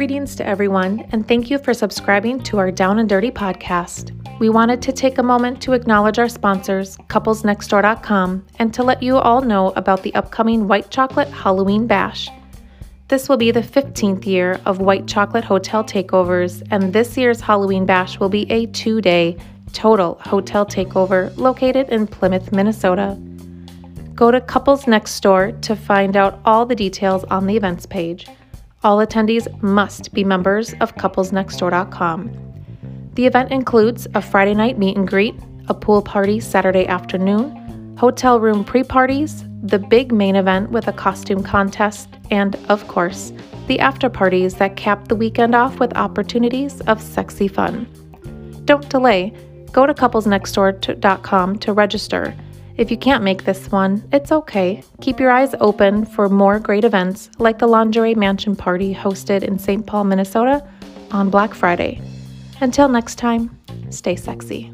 Greetings to everyone, and thank you for subscribing to our Down and Dirty podcast. We wanted to take a moment to acknowledge our sponsors, couplesnextdoor.com, and to let you all know about the upcoming White Chocolate Halloween Bash. This will be the 15th year of White Chocolate Hotel Takeovers, and this year's Halloween Bash will be a two day total hotel takeover located in Plymouth, Minnesota. Go to Couples Next Door to find out all the details on the events page. All attendees must be members of couplesnextdoor.com. The event includes a Friday night meet and greet, a pool party Saturday afternoon, hotel room pre parties, the big main event with a costume contest, and, of course, the after parties that cap the weekend off with opportunities of sexy fun. Don't delay. Go to couplesnextdoor.com to register if you can't make this one, it's okay. Keep your eyes open for more great events like the Lingerie Mansion Party hosted in St. Paul, Minnesota on Black Friday. Until next time, stay sexy.